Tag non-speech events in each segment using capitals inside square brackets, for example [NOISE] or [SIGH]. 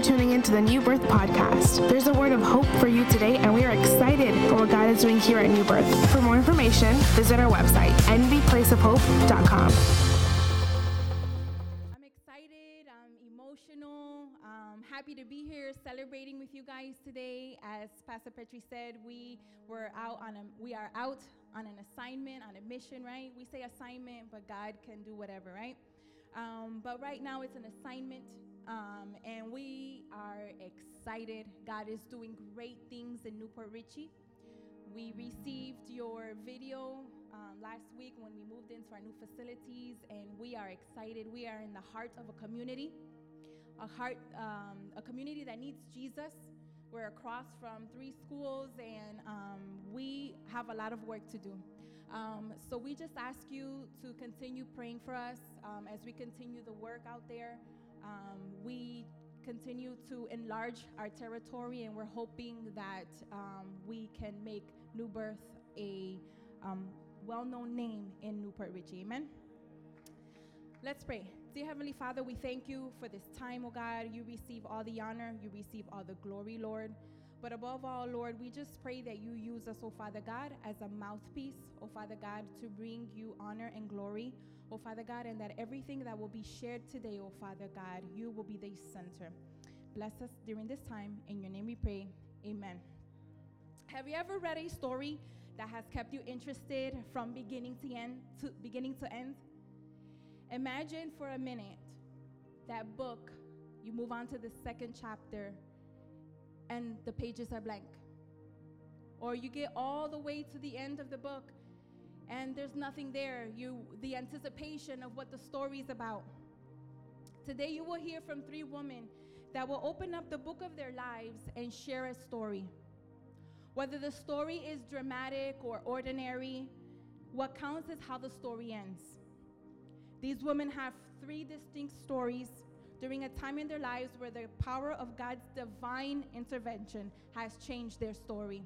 for tuning in to the New Birth Podcast. There's a word of hope for you today, and we are excited for what God is doing here at New Birth. For more information, visit our website, nbplaceofhope.com. I'm excited, I'm emotional, I'm happy to be here celebrating with you guys today. As Pastor Petri said, we were out on a we are out on an assignment, on a mission, right? We say assignment, but God can do whatever, right? Um, but right now it's an assignment, um, and we are excited. God is doing great things in New Port Richey. We received your video um, last week when we moved into our new facilities, and we are excited. We are in the heart of a community, a heart, um, a community that needs Jesus. We're across from three schools, and um, we have a lot of work to do. Um, so we just ask you to continue praying for us um, as we continue the work out there. Um, we continue to enlarge our territory, and we're hoping that um, we can make New Birth a um, well known name in New Port Richey. Amen. Let's pray. Dear Heavenly Father, we thank you for this time, oh God. You receive all the honor, you receive all the glory, Lord. But above all, Lord, we just pray that you use us, oh Father God, as a mouthpiece, oh Father God, to bring you honor and glory, oh Father God, and that everything that will be shared today, oh Father God, you will be the center. Bless us during this time. In your name we pray. Amen. Have you ever read a story that has kept you interested from beginning to end to beginning to end? Imagine for a minute that book, you move on to the second chapter and the pages are blank. Or you get all the way to the end of the book and there's nothing there. You the anticipation of what the story is about. Today you will hear from three women that will open up the book of their lives and share a story. Whether the story is dramatic or ordinary, what counts is how the story ends. These women have three distinct stories during a time in their lives where the power of God's divine intervention has changed their story.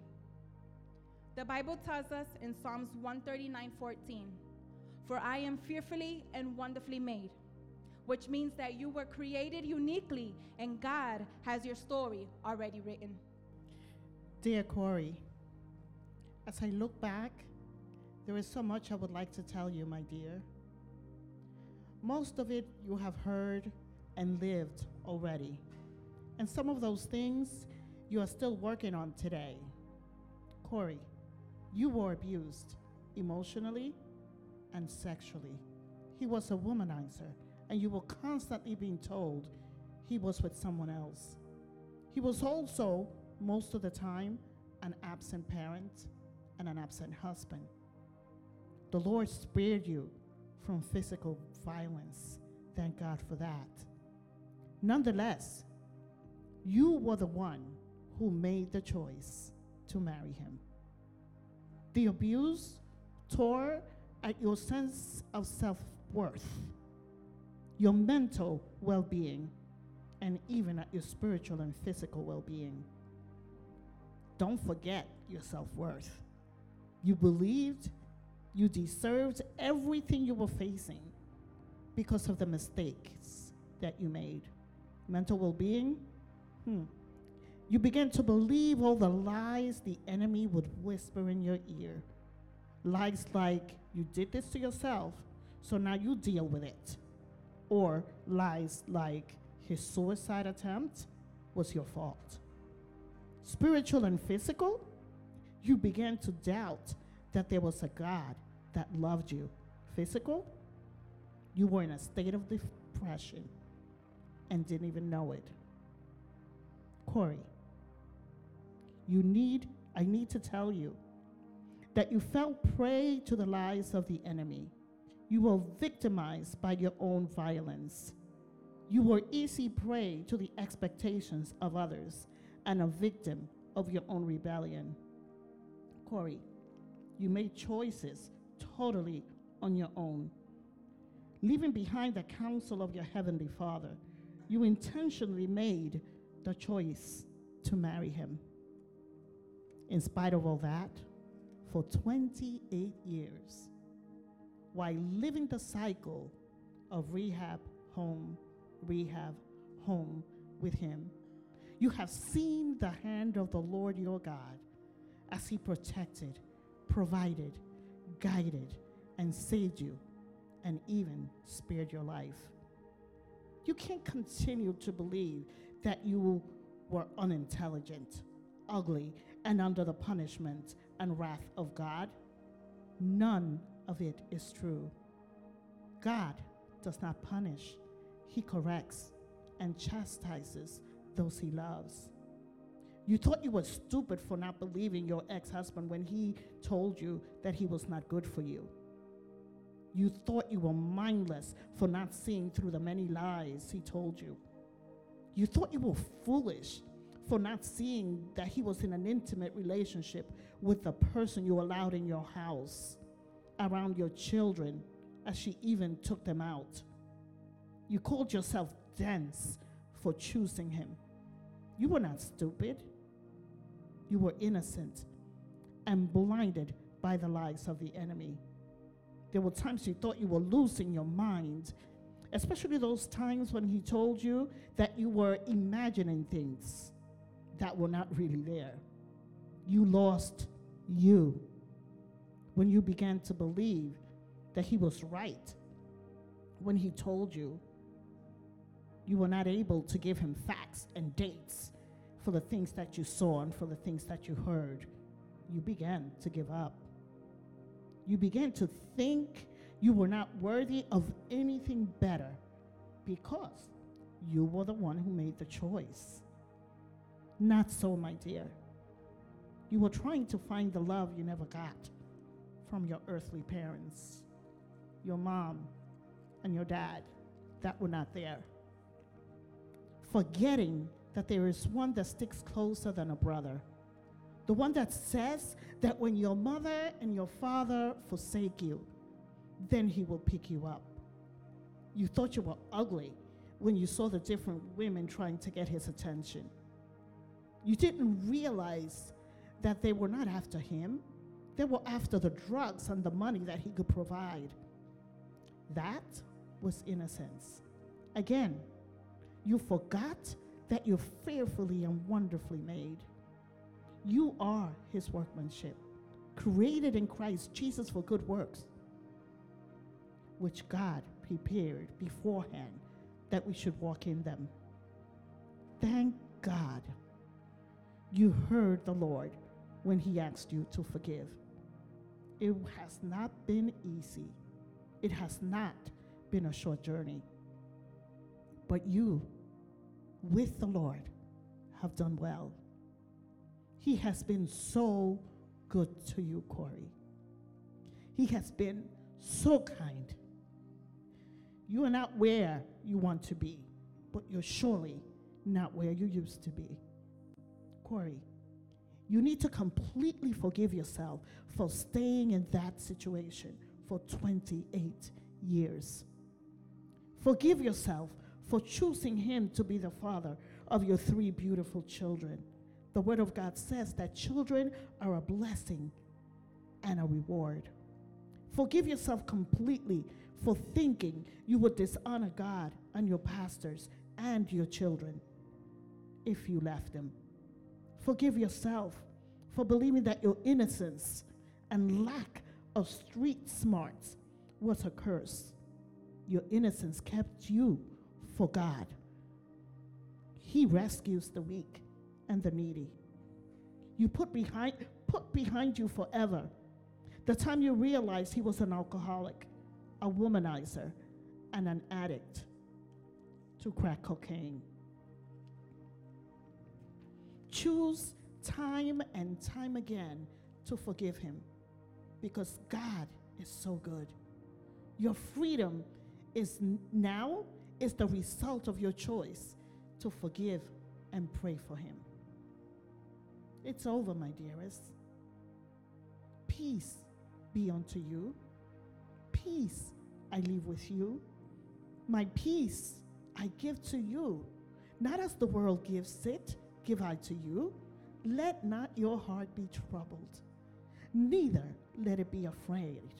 The Bible tells us in Psalms 139:14, "For I am fearfully and wonderfully made," which means that you were created uniquely and God has your story already written. Dear Corey, as I look back, there is so much I would like to tell you, my dear. Most of it you have heard and lived already. And some of those things you are still working on today. Corey, you were abused emotionally and sexually. He was a womanizer, and you were constantly being told he was with someone else. He was also, most of the time, an absent parent and an absent husband. The Lord spared you from physical violence. Thank God for that. Nonetheless, you were the one who made the choice to marry him. The abuse tore at your sense of self worth, your mental well being, and even at your spiritual and physical well being. Don't forget your self worth. You believed you deserved everything you were facing because of the mistakes that you made. Mental well being? Hmm. You begin to believe all the lies the enemy would whisper in your ear. Lies like, you did this to yourself, so now you deal with it. Or lies like, his suicide attempt was your fault. Spiritual and physical? You began to doubt that there was a God that loved you. Physical? You were in a state of depression and didn't even know it. Corey, you need, I need to tell you that you fell prey to the lies of the enemy. You were victimized by your own violence. You were easy prey to the expectations of others and a victim of your own rebellion. Corey, you made choices totally on your own. Leaving behind the counsel of your heavenly Father, you intentionally made the choice to marry him. In spite of all that, for 28 years, while living the cycle of rehab, home, rehab, home with him, You have seen the hand of the Lord your God as he protected, provided, guided, and saved you, and even spared your life. You can't continue to believe that you were unintelligent, ugly, and under the punishment and wrath of God. None of it is true. God does not punish, He corrects and chastises those He loves. You thought you were stupid for not believing your ex husband when he told you that he was not good for you. You thought you were mindless for not seeing through the many lies he told you. You thought you were foolish for not seeing that he was in an intimate relationship with the person you allowed in your house, around your children, as she even took them out. You called yourself dense for choosing him. You were not stupid, you were innocent and blinded by the lies of the enemy. There were times you thought you were losing your mind, especially those times when he told you that you were imagining things that were not really there. You lost you when you began to believe that he was right when he told you you were not able to give him facts and dates for the things that you saw and for the things that you heard. You began to give up. You began to think you were not worthy of anything better because you were the one who made the choice. Not so, my dear. You were trying to find the love you never got from your earthly parents, your mom, and your dad that were not there. Forgetting that there is one that sticks closer than a brother. The one that says that when your mother and your father forsake you, then he will pick you up. You thought you were ugly when you saw the different women trying to get his attention. You didn't realize that they were not after him, they were after the drugs and the money that he could provide. That was innocence. Again, you forgot that you're fearfully and wonderfully made. You are his workmanship, created in Christ Jesus for good works, which God prepared beforehand that we should walk in them. Thank God you heard the Lord when he asked you to forgive. It has not been easy. It has not been a short journey. But you, with the Lord, have done well. He has been so good to you, Corey. He has been so kind. You are not where you want to be, but you're surely not where you used to be. Corey, you need to completely forgive yourself for staying in that situation for 28 years. Forgive yourself for choosing Him to be the father of your three beautiful children. The Word of God says that children are a blessing and a reward. Forgive yourself completely for thinking you would dishonor God and your pastors and your children if you left them. Forgive yourself for believing that your innocence and lack of street smarts was a curse. Your innocence kept you for God. He rescues the weak and the needy. You put behind, put behind you forever the time you realized he was an alcoholic, a womanizer, and an addict to crack cocaine. Choose time and time again to forgive him because God is so good. Your freedom is now is the result of your choice to forgive and pray for him. It's over, my dearest. Peace be unto you. Peace I leave with you. My peace I give to you. Not as the world gives it, give I to you. Let not your heart be troubled, neither let it be afraid.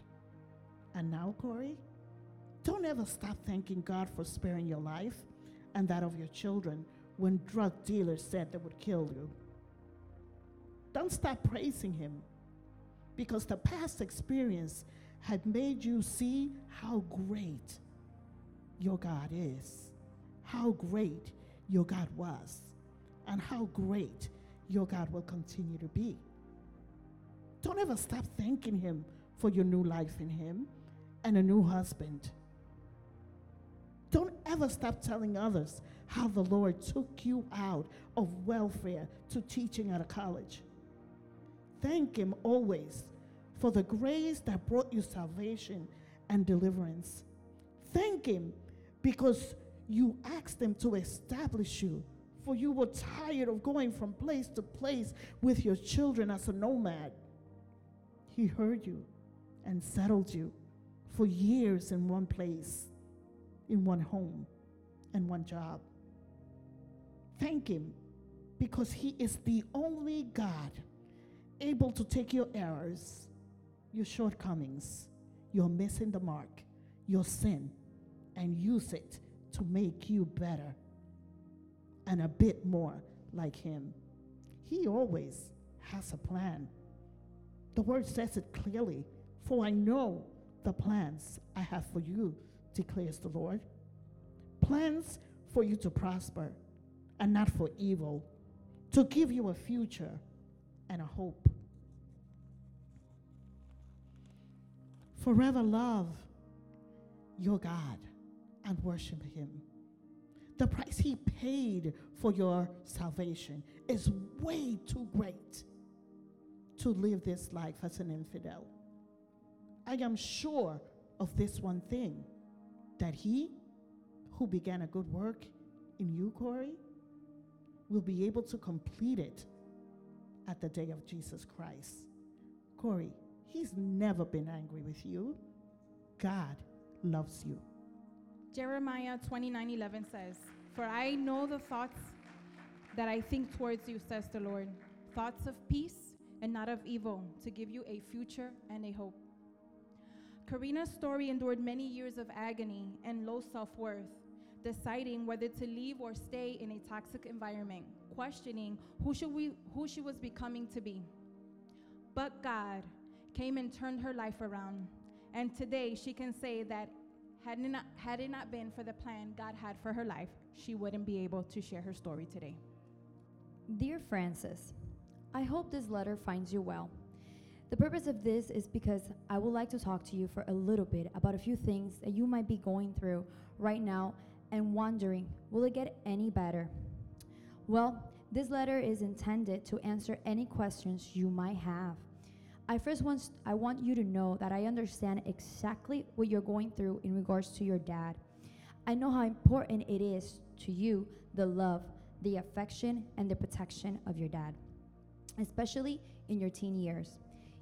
And now, Corey, don't ever stop thanking God for sparing your life and that of your children when drug dealers said they would kill you. Don't stop praising Him because the past experience had made you see how great your God is, how great your God was, and how great your God will continue to be. Don't ever stop thanking Him for your new life in Him and a new husband. Don't ever stop telling others how the Lord took you out of welfare to teaching at a college. Thank Him always for the grace that brought you salvation and deliverance. Thank Him because you asked Him to establish you, for you were tired of going from place to place with your children as a nomad. He heard you and settled you for years in one place, in one home, and one job. Thank Him because He is the only God able to take your errors, your shortcomings, your missing the mark, your sin, and use it to make you better and a bit more like Him. He always has a plan. The word says it clearly For I know the plans I have for you, declares the Lord. Plans for you to prosper and not for evil, to give you a future and a hope. Forever love your God and worship Him. The price He paid for your salvation is way too great to live this life as an infidel. I am sure of this one thing that He who began a good work in you, Corey, will be able to complete it at the day of Jesus Christ. Corey, He's never been angry with you. God loves you. Jeremiah 29 11 says, For I know the thoughts that I think towards you, says the Lord, thoughts of peace and not of evil, to give you a future and a hope. Karina's story endured many years of agony and low self worth, deciding whether to leave or stay in a toxic environment, questioning who, should we, who she was becoming to be. But God came and turned her life around. And today she can say that had it, not, had it not been for the plan God had for her life, she wouldn't be able to share her story today. Dear Frances, I hope this letter finds you well. The purpose of this is because I would like to talk to you for a little bit about a few things that you might be going through right now and wondering, will it get any better? Well, this letter is intended to answer any questions you might have. I first want I want you to know that I understand exactly what you're going through in regards to your dad. I know how important it is to you the love, the affection and the protection of your dad, especially in your teen years.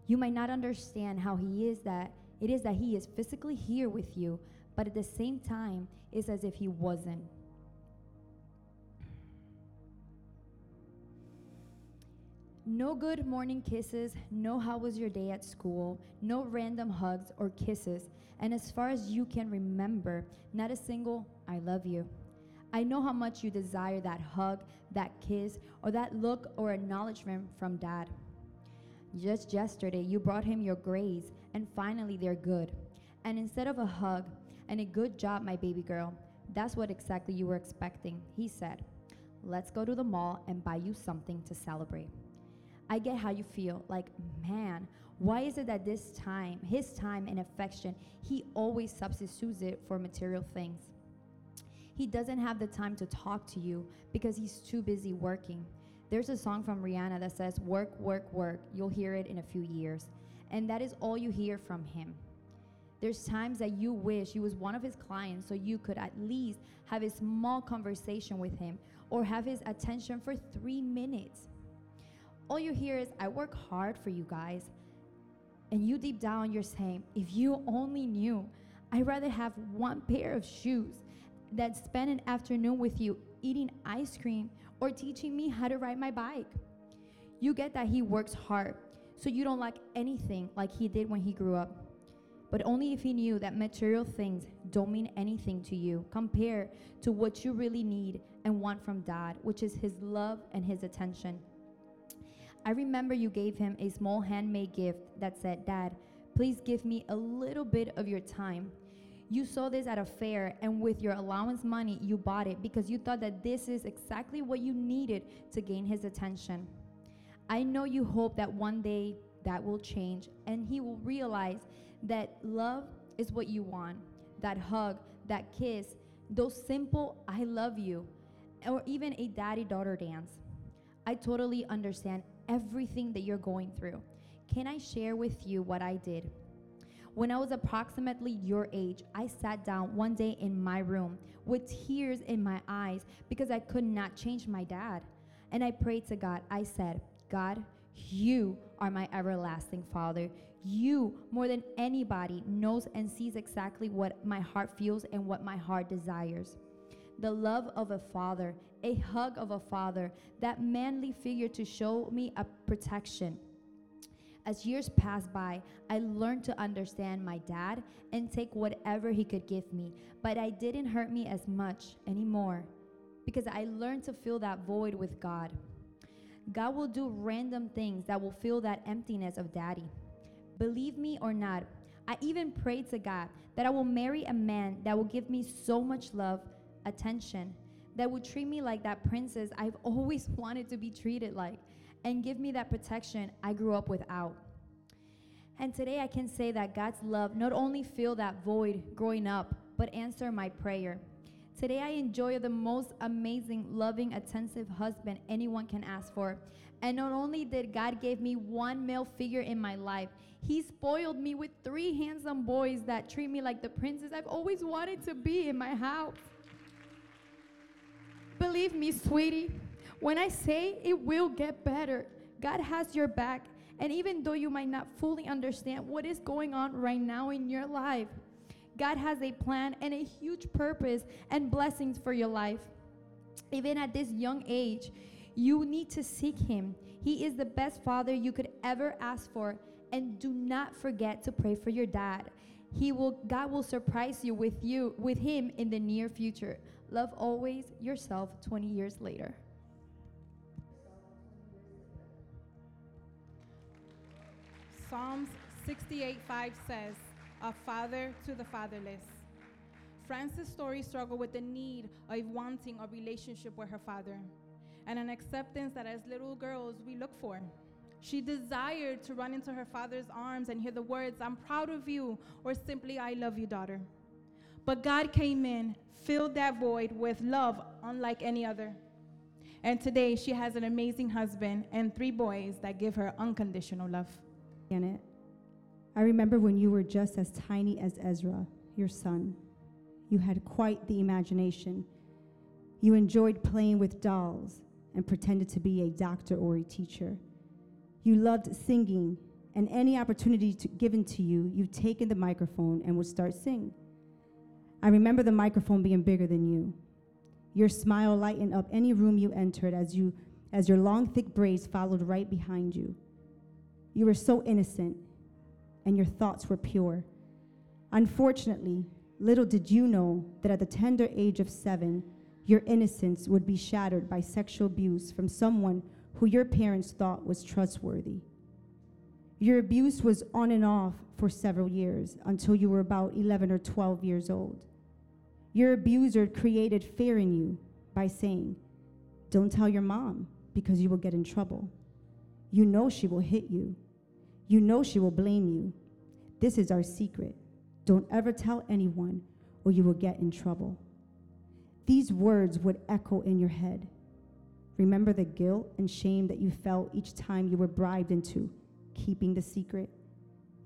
You might not understand how he is that it is that he is physically here with you, but at the same time it's as if he wasn't. No good morning kisses, no how was your day at school, no random hugs or kisses, and as far as you can remember, not a single I love you. I know how much you desire that hug, that kiss, or that look or acknowledgement from dad. Just yesterday, you brought him your grades, and finally they're good. And instead of a hug and a good job, my baby girl, that's what exactly you were expecting, he said. Let's go to the mall and buy you something to celebrate. I get how you feel. Like, man, why is it that this time, his time and affection, he always substitutes it for material things? He doesn't have the time to talk to you because he's too busy working. There's a song from Rihanna that says, Work, work, work. You'll hear it in a few years. And that is all you hear from him. There's times that you wish you was one of his clients so you could at least have a small conversation with him or have his attention for three minutes all you hear is, I work hard for you guys. And you deep down, you're saying, if you only knew, I'd rather have one pair of shoes than spend an afternoon with you eating ice cream or teaching me how to ride my bike. You get that he works hard, so you don't like anything like he did when he grew up. But only if he knew that material things don't mean anything to you compared to what you really need and want from dad, which is his love and his attention. I remember you gave him a small handmade gift that said, Dad, please give me a little bit of your time. You saw this at a fair, and with your allowance money, you bought it because you thought that this is exactly what you needed to gain his attention. I know you hope that one day that will change and he will realize that love is what you want that hug, that kiss, those simple I love you, or even a daddy daughter dance. I totally understand everything that you're going through. Can I share with you what I did? When I was approximately your age, I sat down one day in my room with tears in my eyes because I could not change my dad. And I prayed to God. I said, God, you are my everlasting Father. You, more than anybody, knows and sees exactly what my heart feels and what my heart desires. The love of a father, a hug of a father, that manly figure to show me a protection. As years passed by, I learned to understand my dad and take whatever he could give me, but I didn't hurt me as much anymore because I learned to fill that void with God. God will do random things that will fill that emptiness of daddy. Believe me or not, I even prayed to God that I will marry a man that will give me so much love, attention, that will treat me like that princess I've [LAUGHS] always wanted to be treated like, and give me that protection I grew up without. And today I can say that God's love not only filled that void growing up, but answer my prayer. Today I enjoy the most amazing, loving, attentive husband anyone can ask for. And not only did God give me one male figure in my life, he spoiled me with three handsome boys that treat me like the princess I've always wanted to be in my house. Believe me, sweetie, when I say it will get better, God has your back. And even though you might not fully understand what is going on right now in your life, God has a plan and a huge purpose and blessings for your life. Even at this young age, you need to seek Him. He is the best father you could ever ask for. And do not forget to pray for your dad. He will God will surprise you with you with him in the near future. Love always yourself 20 years later. Psalms 68 5 says, A father to the fatherless. Frances' story struggled with the need of wanting a relationship with her father and an acceptance that as little girls we look for. She desired to run into her father's arms and hear the words, I'm proud of you, or simply, I love you, daughter. But God came in, filled that void with love unlike any other. And today she has an amazing husband and three boys that give her unconditional love. Janet, I remember when you were just as tiny as Ezra, your son. You had quite the imagination. You enjoyed playing with dolls and pretended to be a doctor or a teacher. You loved singing, and any opportunity to, given to you, you'd taken the microphone and would start singing. I remember the microphone being bigger than you. Your smile lightened up any room you entered as you as your long thick braids followed right behind you. You were so innocent and your thoughts were pure. Unfortunately, little did you know that at the tender age of 7, your innocence would be shattered by sexual abuse from someone who your parents thought was trustworthy. Your abuse was on and off for several years until you were about 11 or 12 years old. Your abuser created fear in you by saying, Don't tell your mom because you will get in trouble. You know she will hit you. You know she will blame you. This is our secret. Don't ever tell anyone or you will get in trouble. These words would echo in your head. Remember the guilt and shame that you felt each time you were bribed into keeping the secret.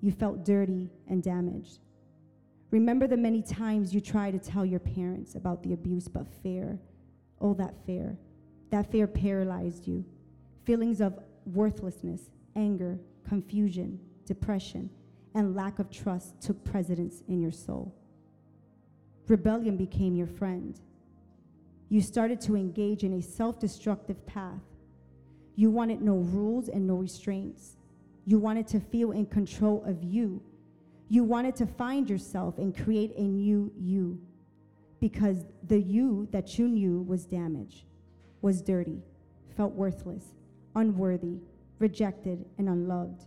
You felt dirty and damaged. Remember the many times you tried to tell your parents about the abuse, but fear, oh, that fear, that fear paralyzed you. Feelings of worthlessness, anger, confusion, depression, and lack of trust took precedence in your soul. Rebellion became your friend. You started to engage in a self destructive path. You wanted no rules and no restraints. You wanted to feel in control of you. You wanted to find yourself and create a new you. because the you that you knew was damaged, was dirty, felt worthless, unworthy, rejected, and unloved.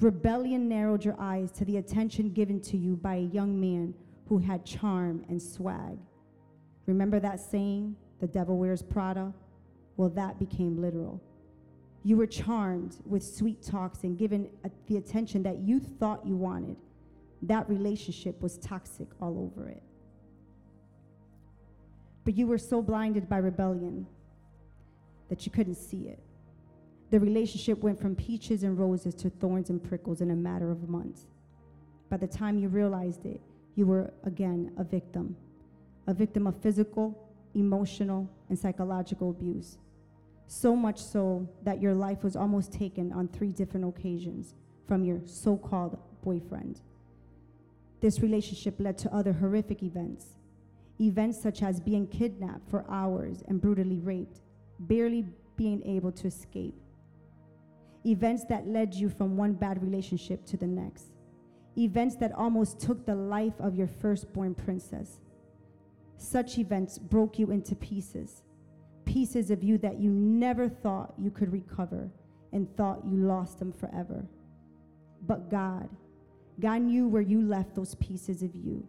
Rebellion narrowed your eyes to the attention given to you by a young man who had charm and swag. Remember that saying, the devil wears Prada? Well, that became literal. You were charmed with sweet talks and given a, the attention that you thought you wanted. That relationship was toxic all over it. But you were so blinded by rebellion that you couldn't see it. The relationship went from peaches and roses to thorns and prickles in a matter of months. By the time you realized it, you were again a victim, a victim of physical, emotional, and psychological abuse. So much so that your life was almost taken on three different occasions from your so called boyfriend. This relationship led to other horrific events. Events such as being kidnapped for hours and brutally raped, barely being able to escape, events that led you from one bad relationship to the next, events that almost took the life of your firstborn princess. Such events broke you into pieces, pieces of you that you never thought you could recover and thought you lost them forever. But God, God knew where you left those pieces of you.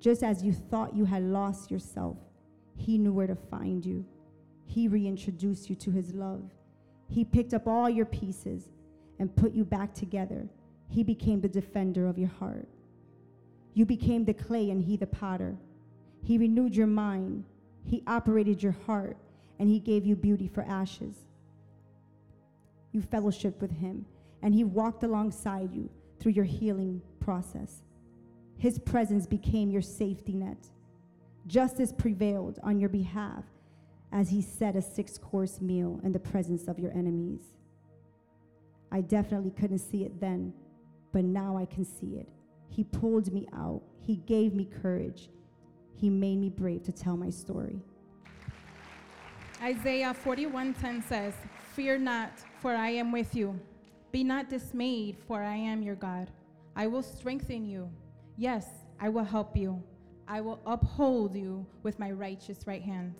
Just as you thought you had lost yourself, He knew where to find you. He reintroduced you to His love. He picked up all your pieces and put you back together. He became the defender of your heart. You became the clay and he the potter. He renewed your mind. He operated your heart and he gave you beauty for ashes. You fellowshiped with him and he walked alongside you through your healing process. His presence became your safety net. Justice prevailed on your behalf as he set a six course meal in the presence of your enemies. I definitely couldn't see it then, but now I can see it. He pulled me out, he gave me courage, he made me brave to tell my story. Isaiah 41:10 says, "Fear not, for I am with you. Be not dismayed, for I am your God. I will strengthen you. Yes, I will help you. I will uphold you with my righteous right hand."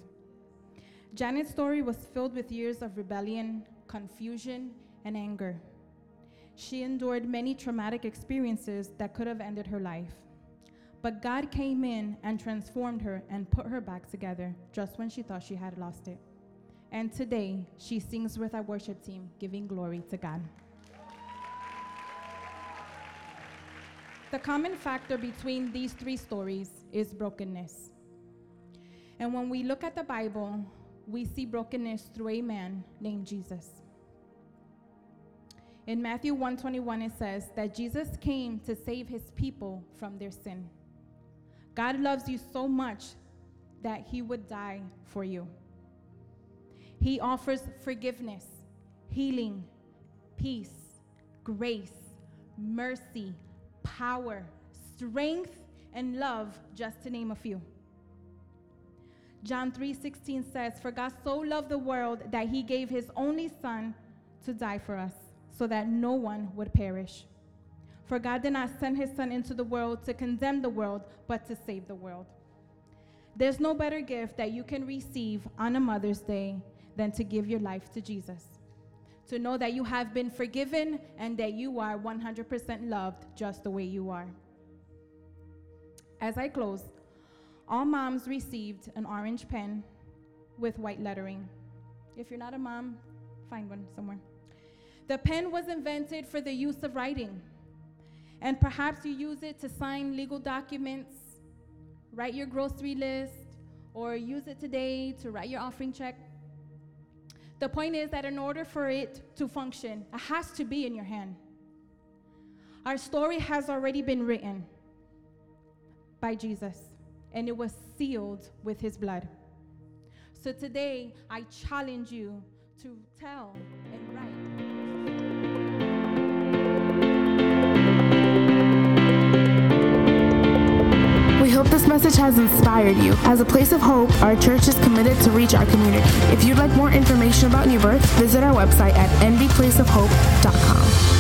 Janet's story was filled with years of rebellion, confusion, and anger. She endured many traumatic experiences that could have ended her life. But God came in and transformed her and put her back together just when she thought she had lost it. And today, she sings with our worship team, giving glory to God. The common factor between these three stories is brokenness. And when we look at the Bible, we see brokenness through a man named Jesus. In Matthew 121 it says that Jesus came to save his people from their sin. God loves you so much that he would die for you. He offers forgiveness, healing, peace, grace, mercy, power, strength, and love, just to name a few. John 3:16 says, "For God so loved the world that he gave his only son to die for us, so that no one would perish. For God did not send his son into the world to condemn the world, but to save the world." There's no better gift that you can receive on a Mother's Day than to give your life to Jesus. To know that you have been forgiven and that you are 100% loved just the way you are. As I close, all moms received an orange pen with white lettering. If you're not a mom, find one somewhere. The pen was invented for the use of writing. And perhaps you use it to sign legal documents, write your grocery list, or use it today to write your offering check. The point is that in order for it to function, it has to be in your hand. Our story has already been written by Jesus and it was sealed with his blood. So today, I challenge you to tell and write. We hope this message has inspired you. As a place of hope, our church is committed to reach our community. If you'd like more information about New Birth, visit our website at nbplaceofhope.com.